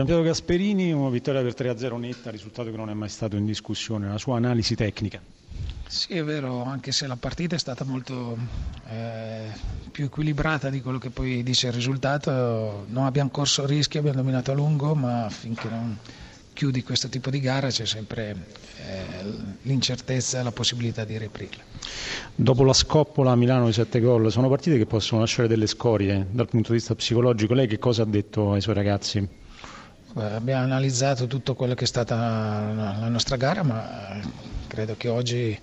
Giampiero Gasperini, una vittoria per 3-0 netta, risultato che non è mai stato in discussione, la sua analisi tecnica. Sì, è vero, anche se la partita è stata molto eh, più equilibrata di quello che poi dice il risultato, non abbiamo corso rischi, abbiamo dominato a lungo, ma finché non chiudi questo tipo di gara c'è sempre eh, l'incertezza e la possibilità di riaprirla. Dopo la scoppola a Milano di 7 gol, sono partite che possono lasciare delle scorie dal punto di vista psicologico. Lei che cosa ha detto ai suoi ragazzi? Abbiamo analizzato tutto quello che è stata la nostra gara, ma eh, credo che oggi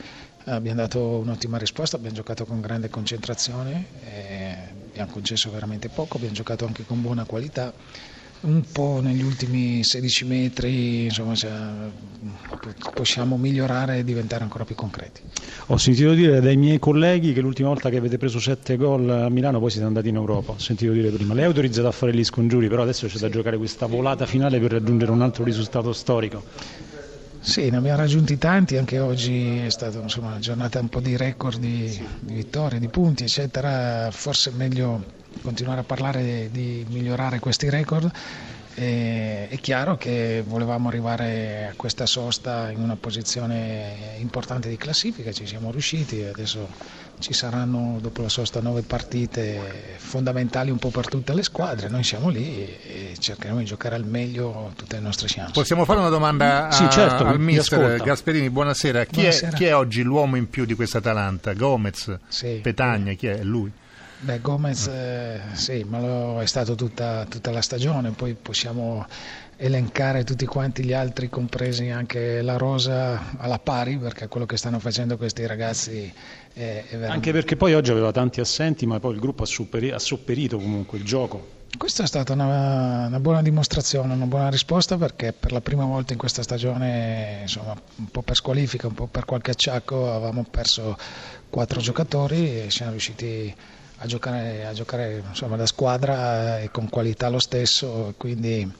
abbiamo dato un'ottima risposta, abbiamo giocato con grande concentrazione, abbiamo concesso veramente poco, abbiamo giocato anche con buona qualità un po' negli ultimi 16 metri insomma, possiamo migliorare e diventare ancora più concreti. Ho sentito dire dai miei colleghi che l'ultima volta che avete preso 7 gol a Milano poi siete andati in Europa, ho sentito dire prima. Lei è autorizzato a fare gli scongiuri, però adesso c'è da giocare questa volata finale per raggiungere un altro risultato storico. Sì, ne abbiamo raggiunti tanti, anche oggi è stata insomma, una giornata un po' di record di, di vittorie, di punti, eccetera. Forse è meglio continuare a parlare di migliorare questi record. E, è chiaro che volevamo arrivare a questa sosta in una posizione importante di classifica, ci siamo riusciti, adesso ci saranno dopo la sosta nove partite fondamentali un po' per tutte le squadre, noi siamo lì e cercheremo di giocare al meglio tutte le nostre chance. Possiamo fare una domanda a, sì, certo, al mister Gasperini, buonasera. Chi, buonasera. È, chi, È, oggi l'uomo in più di questa Atalanta? Gomez, sì. Petagna, chi è lui? Beh, Gomez eh, sì, ma lo è stato tutta, tutta, la stagione, poi possiamo elencare tutti quanti gli altri, compresi anche la Rosa alla pari, perché quello che stanno facendo questi ragazzi è, è veramente... Anche perché poi oggi aveva tanti assenti, ma poi il gruppo ha, supperi- ha sopperito comunque il gioco. Questa è stata una, una, buona dimostrazione, una buona risposta perché per la prima volta in questa stagione, insomma, un po' per squalifica, un po' per qualche acciacco, avevamo perso quattro giocatori e siamo riusciti a giocare, a giocare insomma, da squadra e con qualità lo stesso, quindi,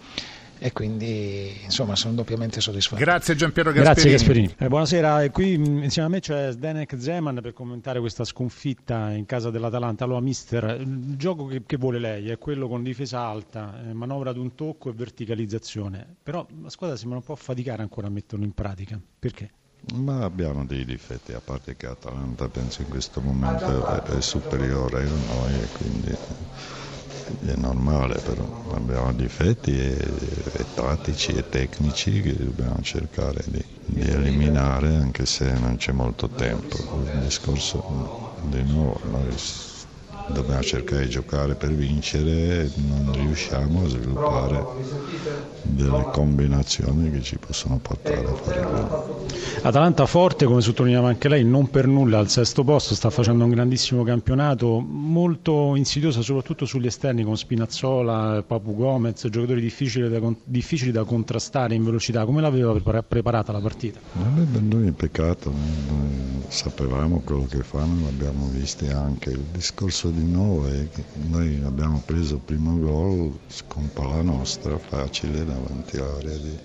e quindi insomma sono doppiamente soddisfatto. Grazie Giampiero Gasperini. Grazie Gasperini. Eh, buonasera, qui insieme a me c'è Zdenek Zeman per commentare questa sconfitta in casa dell'Atalanta. Allora mister, il gioco che, che vuole lei è quello con difesa alta, eh, manovra ad un tocco e verticalizzazione, però la squadra sembra un po' faticare ancora a metterlo in pratica, perché? Ma abbiamo dei difetti, a parte che Atalanta penso in questo momento è, è superiore a noi e quindi è normale, però abbiamo difetti e, e tattici e tecnici che dobbiamo cercare di, di, eliminare anche se non c'è molto tempo. Il discorso di nuovo, noi dobbiamo cercare di giocare per vincere non riusciamo a sviluppare delle combinazioni che ci possono portare a fare gol. Atalanta forte, come sottolineava anche lei, non per nulla al sesto posto, sta facendo un grandissimo campionato, molto insidiosa soprattutto sugli esterni con Spinazzola, Papu Gomez, giocatori difficili da, difficili da contrastare in velocità. Come l'aveva preparata la partita? Per noi peccato, noi sapevamo quello che fanno, l'abbiamo visto anche. Il discorso di è che noi abbiamo preso il primo gol con palla nostra, facile davanti all'area di,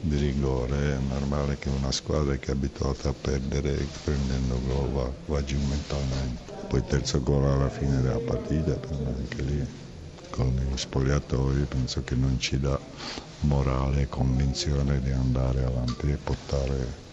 di, rigore. È normale che una squadra che è abituata a perdere prendendo gol va, va giù mentalmente. Poi il terzo gol alla fine della partita, però anche lì con gli spogliatori penso che non ci dà morale e convinzione di andare avanti e portare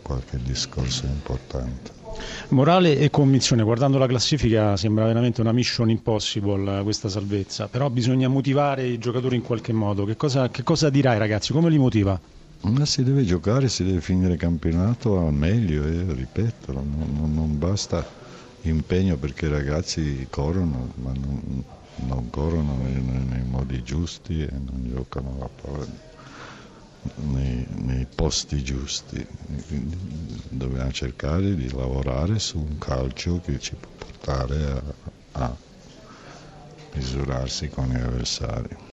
qualche discorso importante. Morale e convinzione, guardando la classifica sembra veramente una mission impossible questa salvezza, però bisogna motivare i giocatori in qualche modo. Che cosa, che cosa dirà ai ragazzi? Come li motiva? Ma si deve giocare, si deve finire campionato al meglio, eh, ripeto, non, non, basta impegno perché i ragazzi corrono, ma non, non corrono nei, nei, modi giusti e non giocano la palla nei, nei posti giusti. Dobbiamo cercare di lavorare su un calcio che ci può portare a, a misurarsi con gli avversari.